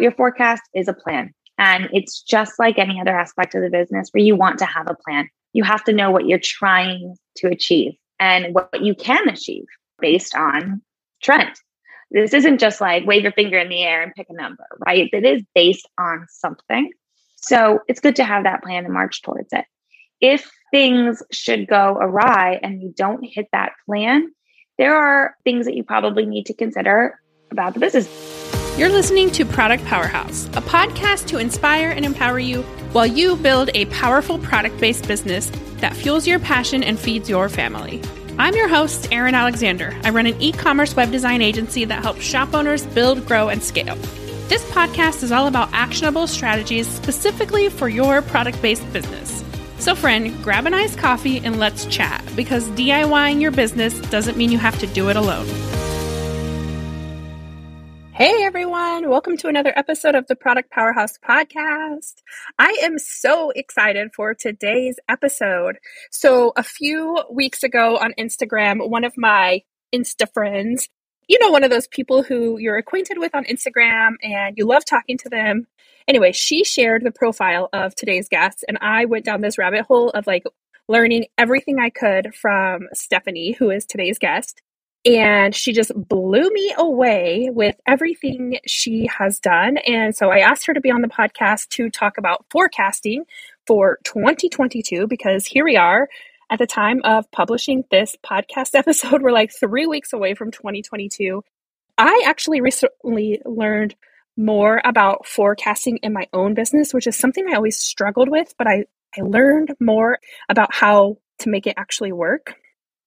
Your forecast is a plan. And it's just like any other aspect of the business where you want to have a plan. You have to know what you're trying to achieve and what you can achieve based on trend. This isn't just like wave your finger in the air and pick a number, right? It is based on something. So it's good to have that plan and march towards it. If things should go awry and you don't hit that plan, there are things that you probably need to consider about the business. You're listening to Product Powerhouse, a podcast to inspire and empower you while you build a powerful product based business that fuels your passion and feeds your family. I'm your host, Erin Alexander. I run an e commerce web design agency that helps shop owners build, grow, and scale. This podcast is all about actionable strategies specifically for your product based business. So, friend, grab an iced coffee and let's chat because DIYing your business doesn't mean you have to do it alone. Hey everyone, welcome to another episode of the Product Powerhouse podcast. I am so excited for today's episode. So, a few weeks ago on Instagram, one of my Insta friends, you know, one of those people who you're acquainted with on Instagram and you love talking to them. Anyway, she shared the profile of today's guest, and I went down this rabbit hole of like learning everything I could from Stephanie, who is today's guest and she just blew me away with everything she has done. And so I asked her to be on the podcast to talk about forecasting for 2022 because here we are at the time of publishing this podcast episode. We're like three weeks away from 2022. I actually recently learned more about forecasting in my own business, which is something I always struggled with, but I, I learned more about how to make it actually work.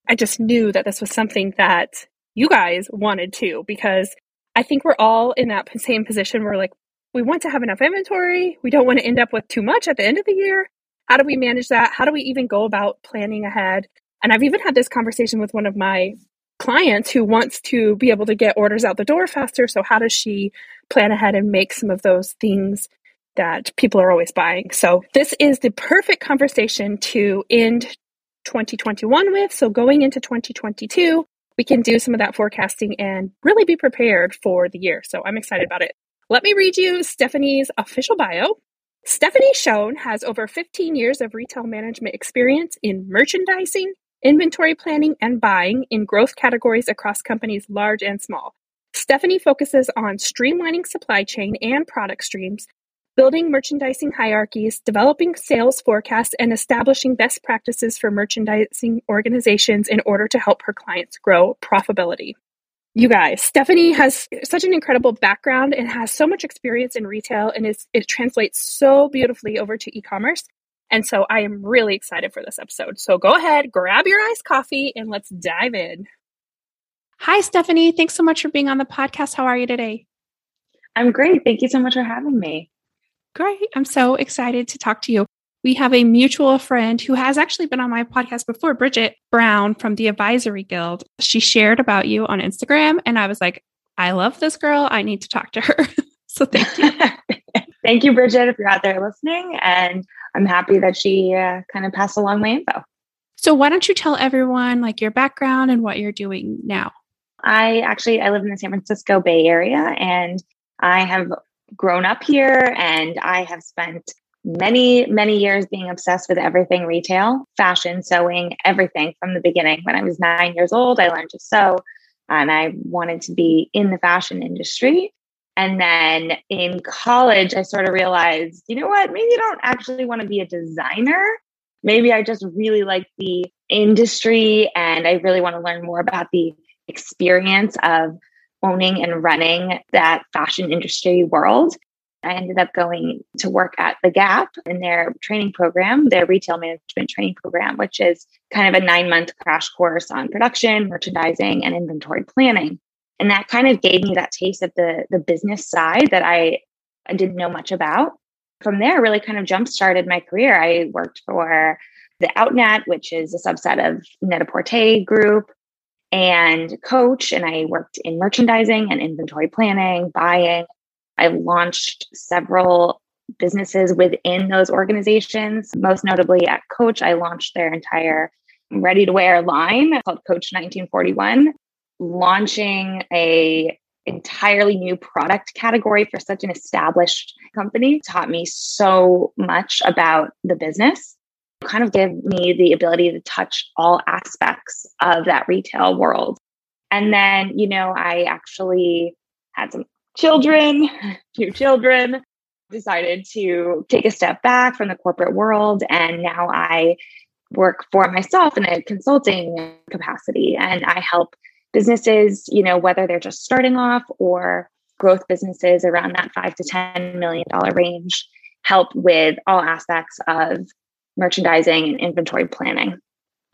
I just knew that this was something that you guys wanted to because I think we're all in that same position where like we want to have enough inventory. We don't want to end up with too much at the end of the year. How do we manage that? How do we even go about planning ahead? And I've even had this conversation with one of my clients who wants to be able to get orders out the door faster. So, how does she plan ahead and make some of those things that people are always buying? So, this is the perfect conversation to end 2021 with. So going into 2022, we can do some of that forecasting and really be prepared for the year. So I'm excited about it. Let me read you Stephanie's official bio. Stephanie Schoen has over 15 years of retail management experience in merchandising, inventory planning, and buying in growth categories across companies large and small. Stephanie focuses on streamlining supply chain and product streams building merchandising hierarchies, developing sales forecasts, and establishing best practices for merchandising organizations in order to help her clients grow profitability. You guys, Stephanie has such an incredible background and has so much experience in retail, and it translates so beautifully over to e commerce. And so I am really excited for this episode. So go ahead, grab your iced coffee, and let's dive in. Hi, Stephanie. Thanks so much for being on the podcast. How are you today? I'm great. Thank you so much for having me. Great. I'm so excited to talk to you. We have a mutual friend who has actually been on my podcast before, Bridget Brown from the Advisory Guild. She shared about you on Instagram, and I was like, I love this girl. I need to talk to her. so thank you. thank you, Bridget, if you're out there listening. And I'm happy that she uh, kind of passed along my info. So why don't you tell everyone like your background and what you're doing now? I actually I live in the San Francisco Bay Area and I have grown up here and I have spent many, many years being obsessed with everything retail, fashion, sewing, everything from the beginning. When I was nine years old, I learned to sew and I wanted to be in the fashion industry. And then in college, I sort of realized, you know what, maybe I don't actually want to be a designer. Maybe I just really like the industry and I really want to learn more about the experience of owning and running that fashion industry world. I ended up going to work at The Gap in their training program, their retail management training program, which is kind of a nine month crash course on production, merchandising, and inventory planning. And that kind of gave me that taste of the, the business side that I, I didn't know much about. From there, really kind of jump started my career. I worked for the Outnet, which is a subset of Net-a-Porter Group and coach, and I worked in merchandising and inventory planning, buying. I launched several businesses within those organizations. Most notably at Coach, I launched their entire ready to wear line called Coach 1941, launching a entirely new product category for such an established company taught me so much about the business kind of give me the ability to touch all aspects of that retail world. And then you know i actually had some children two children decided to take a step back from the corporate world. And now i work for myself in a consulting capacity. And i help businesses, you know, whether they're just starting off or growth businesses around that five to $10 million range, help with all aspects of merchandising and inventory planning.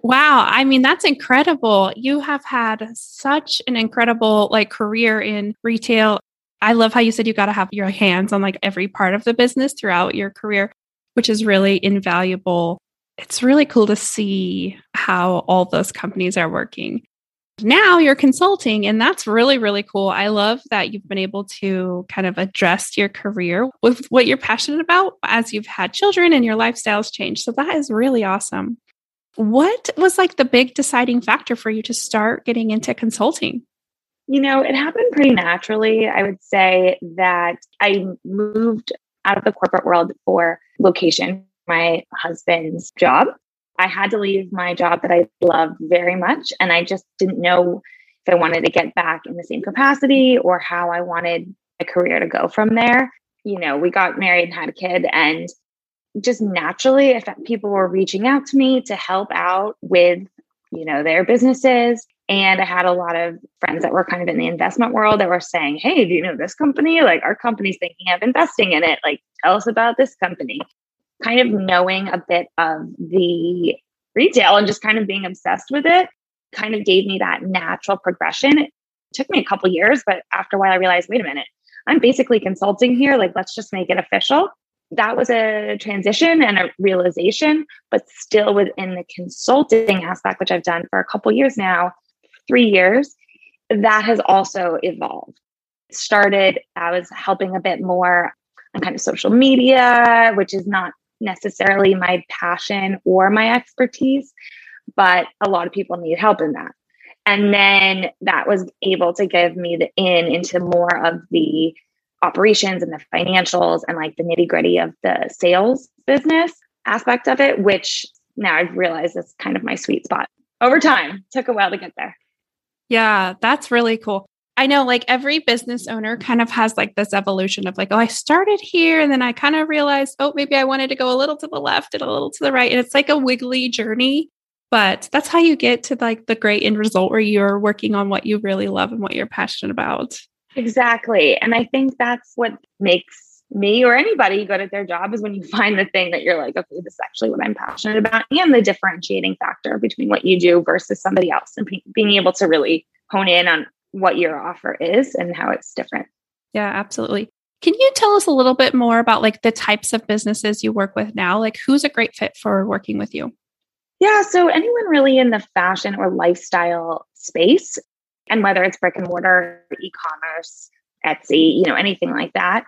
Wow, I mean that's incredible. You have had such an incredible like career in retail. I love how you said you got to have your hands on like every part of the business throughout your career, which is really invaluable. It's really cool to see how all those companies are working now you're consulting and that's really really cool. I love that you've been able to kind of address your career with what you're passionate about as you've had children and your lifestyles change. So that is really awesome. What was like the big deciding factor for you to start getting into consulting? You know it happened pretty naturally. I would say that i moved out of the corporate world for location my husband's job I had to leave my job that I loved very much. And I just didn't know if I wanted to get back in the same capacity or how I wanted a career to go from there. You know, we got married and had a kid, and just naturally, if people were reaching out to me to help out with, you know, their businesses. And I had a lot of friends that were kind of in the investment world that were saying, Hey, do you know this company? Like, our company's thinking of investing in it. Like, tell us about this company kind of knowing a bit of the retail and just kind of being obsessed with it kind of gave me that natural progression. It took me a couple years, but after a while I realized, wait a minute, I'm basically consulting here. Like, let's just make it official. That was a transition and a realization, but still within the consulting aspect, which I've done for a couple years now, three years, that has also evolved. Started, I was helping a bit more on kind of social media, which is not necessarily my passion or my expertise, but a lot of people need help in that. And then that was able to give me the in into more of the operations and the financials and like the nitty gritty of the sales business aspect of it, which now I've realized is kind of my sweet spot. Over time, took a while to get there. Yeah, that's really cool. I know like every business owner kind of has like this evolution of like, oh, I started here and then I kind of realized, oh, maybe I wanted to go a little to the left and a little to the right. And it's like a wiggly journey. But that's how you get to like the great end result where you're working on what you really love and what you're passionate about. Exactly. And I think that's what makes me or anybody good at their job is when you find the thing that you're like, okay, this is actually what I'm passionate about, and the differentiating factor between what you do versus somebody else, and being able to really hone in on what your offer is and how it's different. Yeah, absolutely. Can you tell us a little bit more about like the types of businesses you work with now? Like who's a great fit for working with you? Yeah, so anyone really in the fashion or lifestyle space and whether it's brick and mortar, e-commerce, Etsy, you know, anything like that.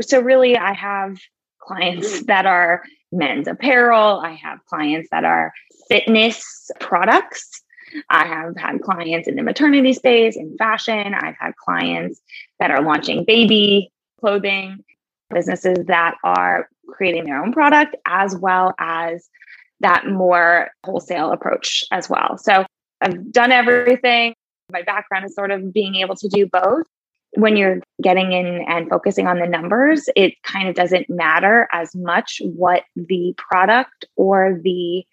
So really I have clients mm. that are men's apparel, I have clients that are fitness products I have had clients in the maternity space, in fashion. I've had clients that are launching baby clothing, businesses that are creating their own product, as well as that more wholesale approach as well. So I've done everything. My background is sort of being able to do both. When you're getting in and focusing on the numbers, it kind of doesn't matter as much what the product or the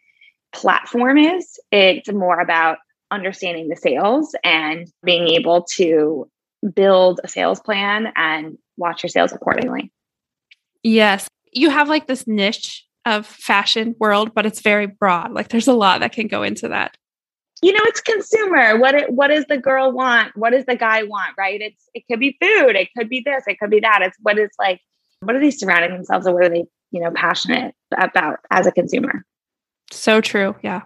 platform is. It's more about understanding the sales and being able to build a sales plan and watch your sales accordingly. Yes. You have like this niche of fashion world, but it's very broad. Like there's a lot that can go into that. You know, it's consumer. What it, what does the girl want? What does the guy want? Right? It's it could be food. It could be this. It could be that. It's what is like. What are they surrounding themselves, or what are they, you know, passionate about as a consumer? So true. Yeah.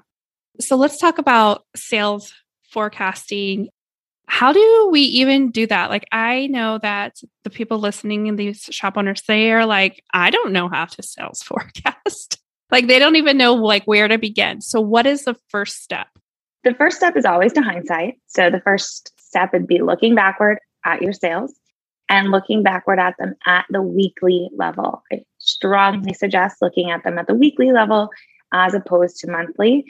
So let's talk about sales forecasting. How do we even do that? Like, I know that the people listening in these shop owners, they are like, I don't know how to sales forecast. like, they don't even know like where to begin. So, what is the first step? The first step is always to hindsight. So, the first step would be looking backward at your sales and looking backward at them at the weekly level. I strongly mm-hmm. suggest looking at them at the weekly level as opposed to monthly.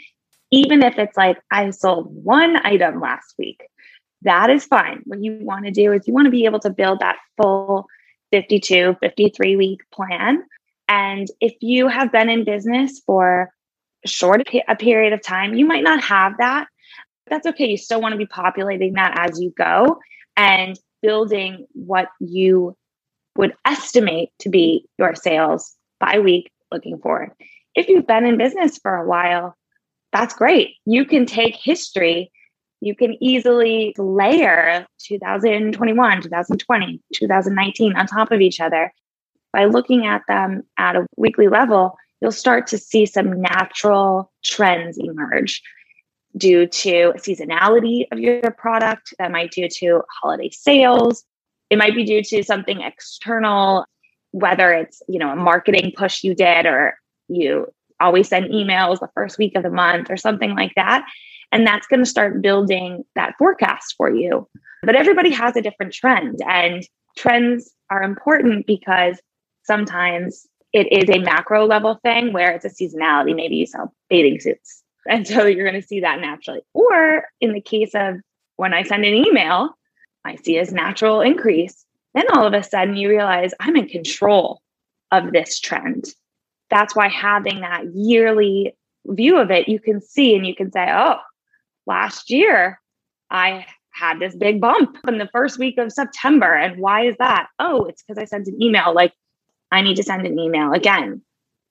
Even if it's like I sold one item last week, that is fine. What you want to do is you want to be able to build that full 52, 53 week plan. And if you have been in business for short a period of time, you might not have that. That's okay. You still want to be populating that as you go and building what you would estimate to be your sales by week looking forward. If you've been in business for a while, that's great. You can take history you can easily layer 2021, 2020, 2019 on top of each other. By looking at them at a weekly level, you'll start to see some natural trends emerge due to seasonality of your product that might due to holiday sales it might be due to something external whether it's you know a marketing push you did or you always send emails the first week of the month or something like that and that's going to start building that forecast for you. But everybody has a different trend, and trends are important because sometimes it is a macro level thing where it's a seasonality. Maybe you sell bathing suits. And so you're going to see that naturally. Or in the case of when I send an email, I see as natural increase. Then all of a sudden you realize I'm in control of this trend. That's why having that yearly view of it, you can see and you can say, oh, last year I had this big bump in the first week of September. And why is that? Oh, it's because I sent an email. Like, I need to send an email again.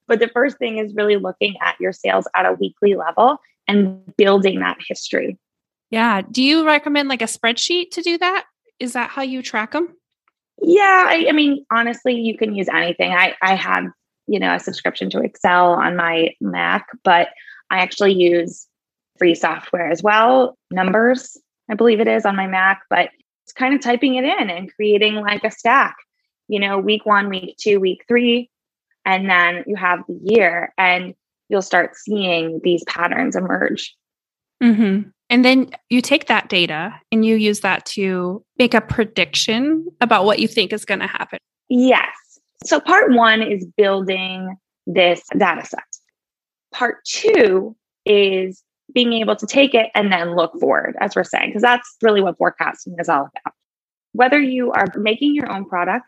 But the first thing is really looking at your sales at a weekly level and building that history. Yeah. Do you recommend like a spreadsheet to do that? Is that how you track them? Yeah. I, I mean, honestly, you can use anything. I, I have, you know, a subscription to Excel on my Mac, but I actually use free software as well. Numbers, I believe it is on my Mac, but it's kind of typing it in and creating like a stack, you know, week one, week two, week three. And then you have the year and you'll start seeing these patterns emerge. Mm-hmm. And then you take that data and you use that to make a prediction about what you think is going to happen. Yes. So part one is building this data set. Part two is being able to take it and then look forward, as we're saying, because that's really what forecasting is all about. Whether you are making your own product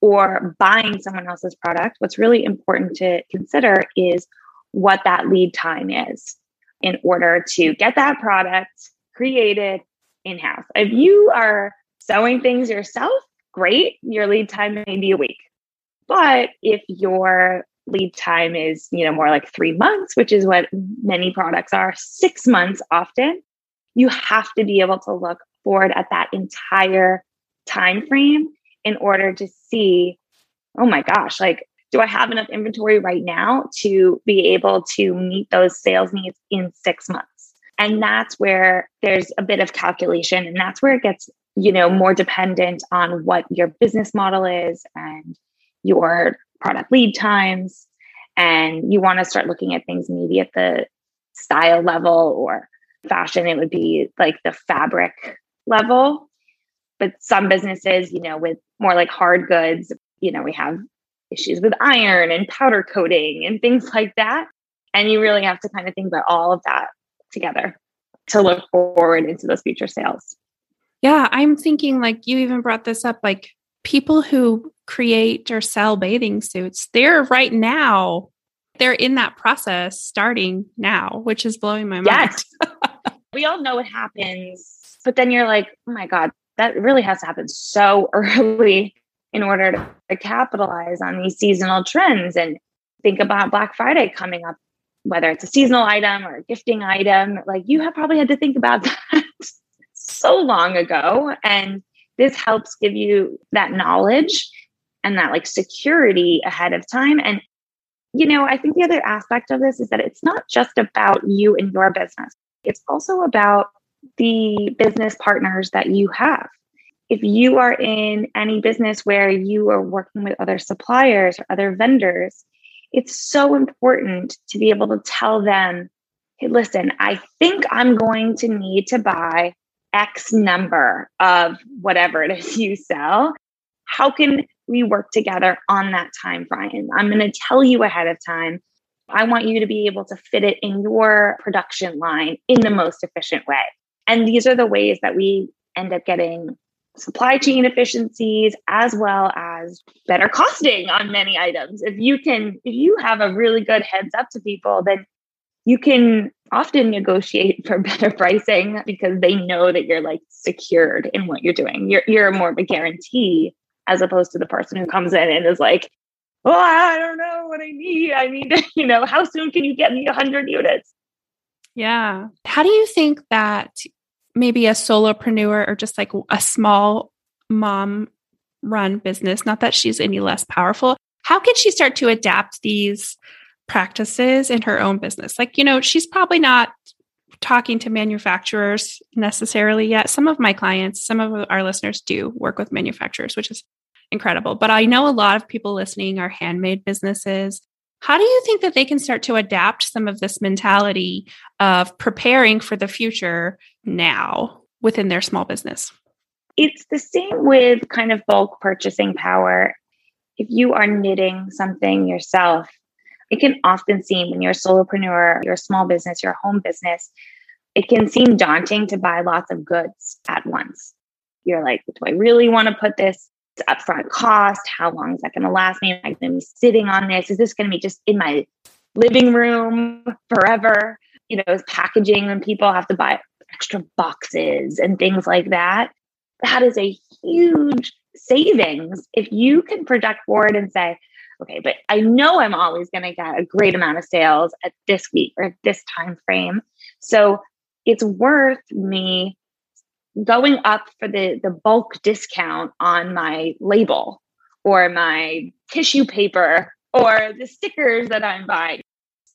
or buying someone else's product, what's really important to consider is what that lead time is in order to get that product created in house. If you are sewing things yourself, great, your lead time may be a week. But if you're lead time is you know more like three months which is what many products are six months often you have to be able to look forward at that entire time frame in order to see oh my gosh like do i have enough inventory right now to be able to meet those sales needs in six months? And that's where there's a bit of calculation and that's where it gets you know more dependent on what your business model is and your product lead times and you want to start looking at things maybe at the style level or fashion it would be like the fabric level. But some businesses you know with more like hard goods you know we have issues with iron and powder coating and things like that. And you really have to kind of think about all of that together to look forward into those future sales. Yeah i'm thinking like you even brought this up like people who create or sell bathing suits, they're right now, they're in that process starting now, which is blowing my mind. Yes. we all know what happens, but then you're like, oh my God, that really has to happen so early in order to, to capitalize on these seasonal trends. And think about Black Friday coming up, whether it's a seasonal item or a gifting item, like you have probably had to think about that so long ago. And this helps give you that knowledge and that like security ahead of time. And, you know, I think the other aspect of this is that it's not just about you and your business, it's also about the business partners that you have. If you are in any business where you are working with other suppliers or other vendors, it's so important to be able to tell them, hey, listen, I think I'm going to need to buy X number of whatever it is you sell. How can we work together on that time Brian? I'm going to tell you ahead of time. I want you to be able to fit it in your production line in the most efficient way. And these are the ways that we end up getting supply chain efficiencies as well as better costing on many items. If you can, if you have a really good heads up to people, then you can often negotiate for better pricing because they know that you're like secured in what you're doing. You're you're more of a guarantee as opposed to the person who comes in and is like, "Oh, I don't know what I need. I need, you know, how soon can you get me 100 units?" Yeah. How do you think that maybe a solopreneur or just like a small mom run business, not that she's any less powerful, how can she start to adapt these practices in her own business? Like, you know, she's probably not talking to manufacturers necessarily yet. Some of my clients, some of our listeners do work with manufacturers, which is incredible. But I know a lot of people listening are handmade businesses. How do you think that they can start to adapt some of this mentality of preparing for the future now within their small business? It's the same with kind of bulk purchasing power. If you are knitting something yourself, it can often seem when you're a solopreneur, you're a small business, your home business, it can seem daunting to buy lots of goods at once. You're like, do I really want to put this upfront cost? How long is that going to last me? Am I going to be sitting on this? Is this going to be just in my living room forever? You know, is packaging when people have to buy extra boxes and things like that. That is a huge savings if you can project forward and say, okay, but I know I'm always going to get a great amount of sales at this week or at this time frame. So it's worth me going up for the the bulk discount on my label or my tissue paper or the stickers that I'm buying.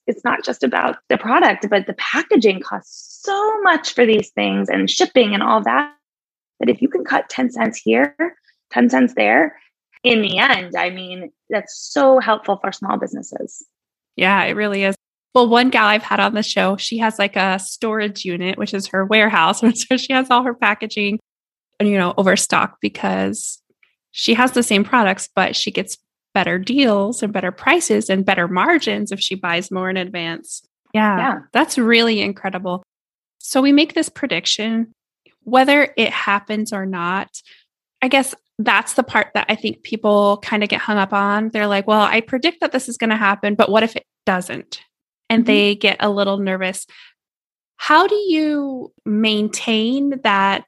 It's not just about the product, but the packaging costs so much for these things and shipping and all that. That if you can cut 10 cents here, 10 cents there, in the end, I mean, that's so helpful for small businesses. Yeah, it really is. Well, one gal I've had on the show, she has like a storage unit, which is her warehouse. And so she has all her packaging, you know, overstock because she has the same products, but she gets better deals and better prices and better margins if she buys more in advance. Yeah, yeah. That's really incredible. So we make this prediction, whether it happens or not. I guess that's the part that I think people kind of get hung up on. They're like, well, I predict that this is going to happen, but what if it doesn't? and mm-hmm. they get a little nervous. How do you maintain that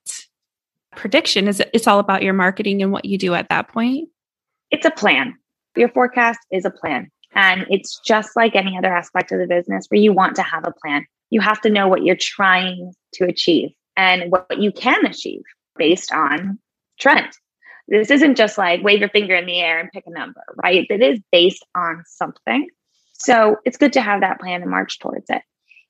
prediction? Is it, it's all about your marketing and what you do at that point? It's a plan. Your forecast is a plan. And it's just like any other aspect of the business where you want to have a plan. You have to know what you're trying to achieve and what you can achieve based on trend. This isn't just like wave your finger in the air and pick a number, right? It is based on something. So it's good to have that plan and march towards it.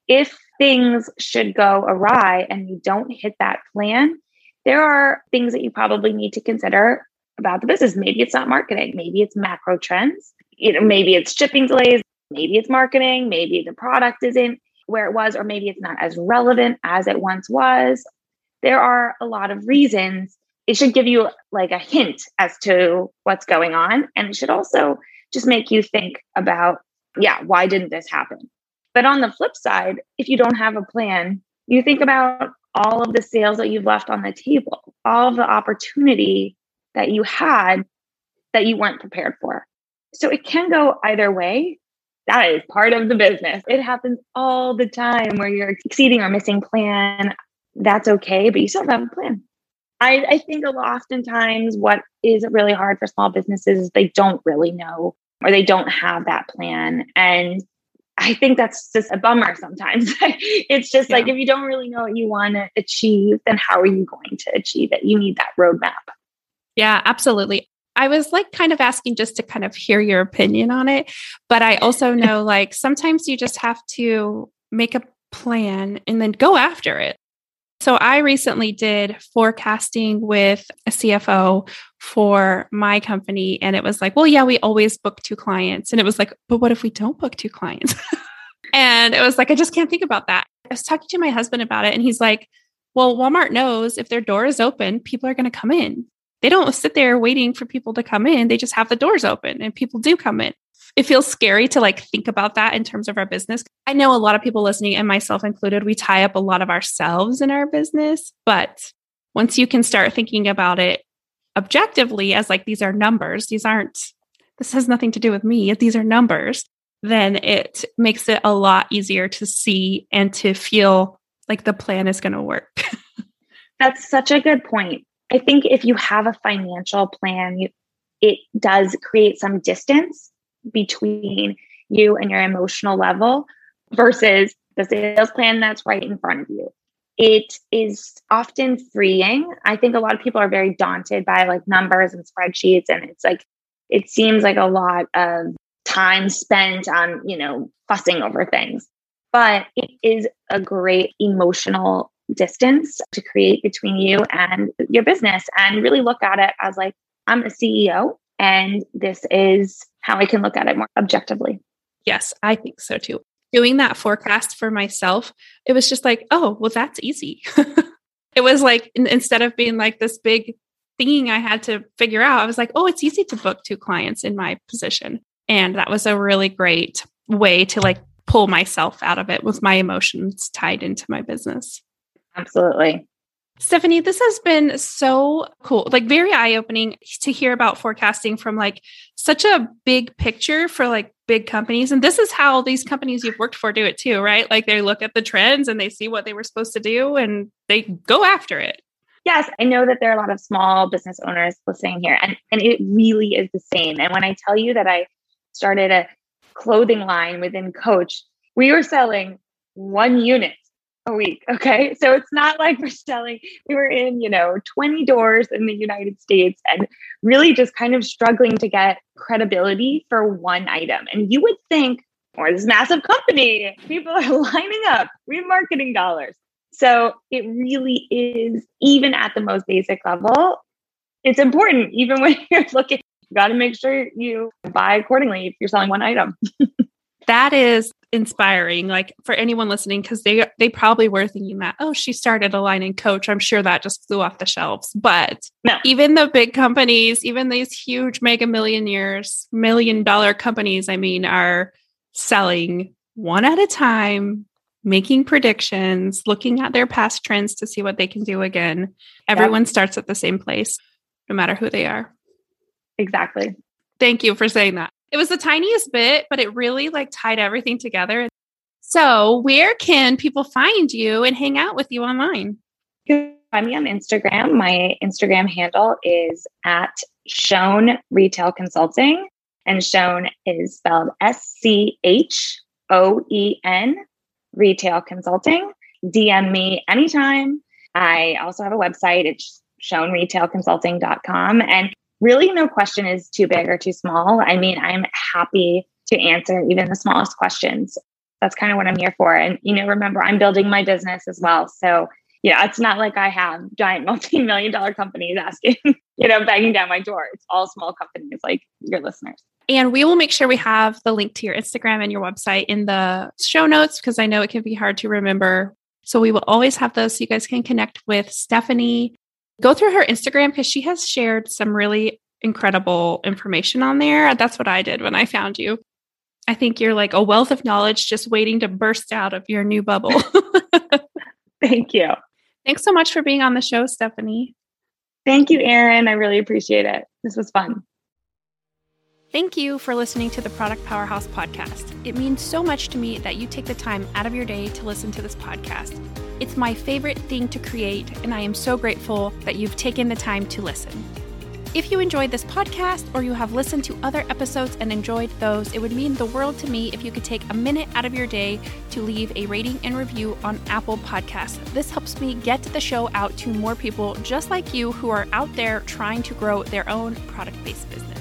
If things should go awry and you don't hit that plan, there are things that you probably need to consider about the business. Maybe it's not marketing, maybe it's macro trends, you know, maybe it's shipping delays, maybe it's marketing, maybe the product isn't where it was, or maybe it's not as relevant as it once was. There are a lot of reasons. It should give you like a hint as to what's going on. And it should also just make you think about yeah, why didn't this happen? But on the flip side, if you don't have a plan, you think about all of the sales that you've left on the table, all of the opportunity that you had that you weren't prepared for. So it can go either way. That is part of the business. It happens all the time where you're exceeding or missing plan. That's okay, but you still have a plan. I, I think oftentimes what is really hard for small businesses is they don't really know or they don't have that plan. And I think that's just a bummer sometimes. it's just yeah. like if you don't really know what you want to achieve, then how are you going to achieve it? You need that roadmap. Yeah, absolutely. I was like kind of asking just to kind of hear your opinion on it. But I also know like sometimes you just have to make a plan and then go after it. So I recently did forecasting with a CFO for my company. And it was like, well, yeah, we always book two clients. And it was like, but what if we don't book two clients? and it was like, I just can't think about that. I was talking to my husband about it, and he's like, Well, Walmart knows if their door is open, people are going to come in. They don't sit there waiting for people to come in. They just have the doors open and people do come in. It feels scary to like think about that in terms of our business. I know a lot of people listening and myself included, we tie up a lot of ourselves in our business, but once you can start thinking about it objectively as like these are numbers, these aren't this has nothing to do with me, these are numbers, then it makes it a lot easier to see and to feel like the plan is going to work. That's such a good point. I think if you have a financial plan, you, it does create some distance between you and your emotional level versus the sales plan that's right in front of you. It is often freeing. I think a lot of people are very daunted by like numbers and spreadsheets, and it's like, it seems like a lot of time spent on, you know, fussing over things. But it is a great emotional distance to create between you and your business and really look at it as like, I'm a CEO and this is how I can look at it more objectively. Yes, I think so too. Doing that forecast for myself, it was just like, oh, well, that's easy. it was like, instead of being like this big thing I had to figure out, I was like, oh, it's easy to book two clients in my position. And that was a really great way to like pull myself out of it with my emotions tied into my business. Absolutely. Stephanie, this has been so cool, like very eye opening to hear about forecasting from like such a big picture for like big companies. And this is how these companies you've worked for do it too, right? Like they look at the trends and they see what they were supposed to do and they go after it. Yes, I know that there are a lot of small business owners listening here, and, and it really is the same. And when I tell you that I started a clothing line within Coach, we were selling one unit a week. Okay. So it's not like we're selling, we were in, you know, 20 doors in the United States and really just kind of struggling to get credibility for one item. And you would think, or this massive company, people are lining up, we have marketing dollars. So it really is, even at the most basic level, it's important, even when you're looking, you got to make sure you buy accordingly if you're selling one item. that is inspiring like for anyone listening because they they probably were thinking that oh she started a line in coach. I'm sure that just flew off the shelves. But no. even the big companies even these huge mega millionaires million dollar companies i mean are selling one at a time making predictions looking at their past trends to see what they can do again. Everyone starts at the same place no matter who they are. Exactly. Thank you for saying that it was the tiniest bit, but it really like tied everything together. So, where can people find you and hang out with you online? You Find me on Instagram. My Instagram handle is at Schoen Retail Consulting, and Schoen is spelled S C H O E N Retail Consulting. DM me anytime. I also have a website. It's schoenretailconsulting.com. And really no question is too big or too small. I mean, I'm happy to answer even the smallest questions. That's kind of what I'm here for. And, you know, remember, I'm building my business as well. So, yeah, it's not like I have giant multi million dollar companies asking, you know, banging down my door. It's all small companies like your listeners. And we will make sure we have the link to your Instagram and your website in the show notes because I know it can be hard to remember. So we will always have those so you guys can connect with Stephanie go through her Instagram because she has shared some really incredible information on there. That's what I did when I found you. I think you're like a wealth of knowledge just waiting to burst out of your new bubble. Thank you. Thanks so much for being on the show, Stephanie. Thank you, Erin. I really appreciate it. This was fun. Thank you for listening to the Product Powerhouse podcast. It means so much to me that you take the time out of your day to listen to this podcast. It's my favorite thing to create, and I am so grateful that you've taken the time to listen. If you enjoyed this podcast or you have listened to other episodes and enjoyed those, it would mean the world to me if you could take a minute out of your day to leave a rating and review on Apple Podcasts. This helps me get the show out to more people just like you who are out there trying to grow their own product based business.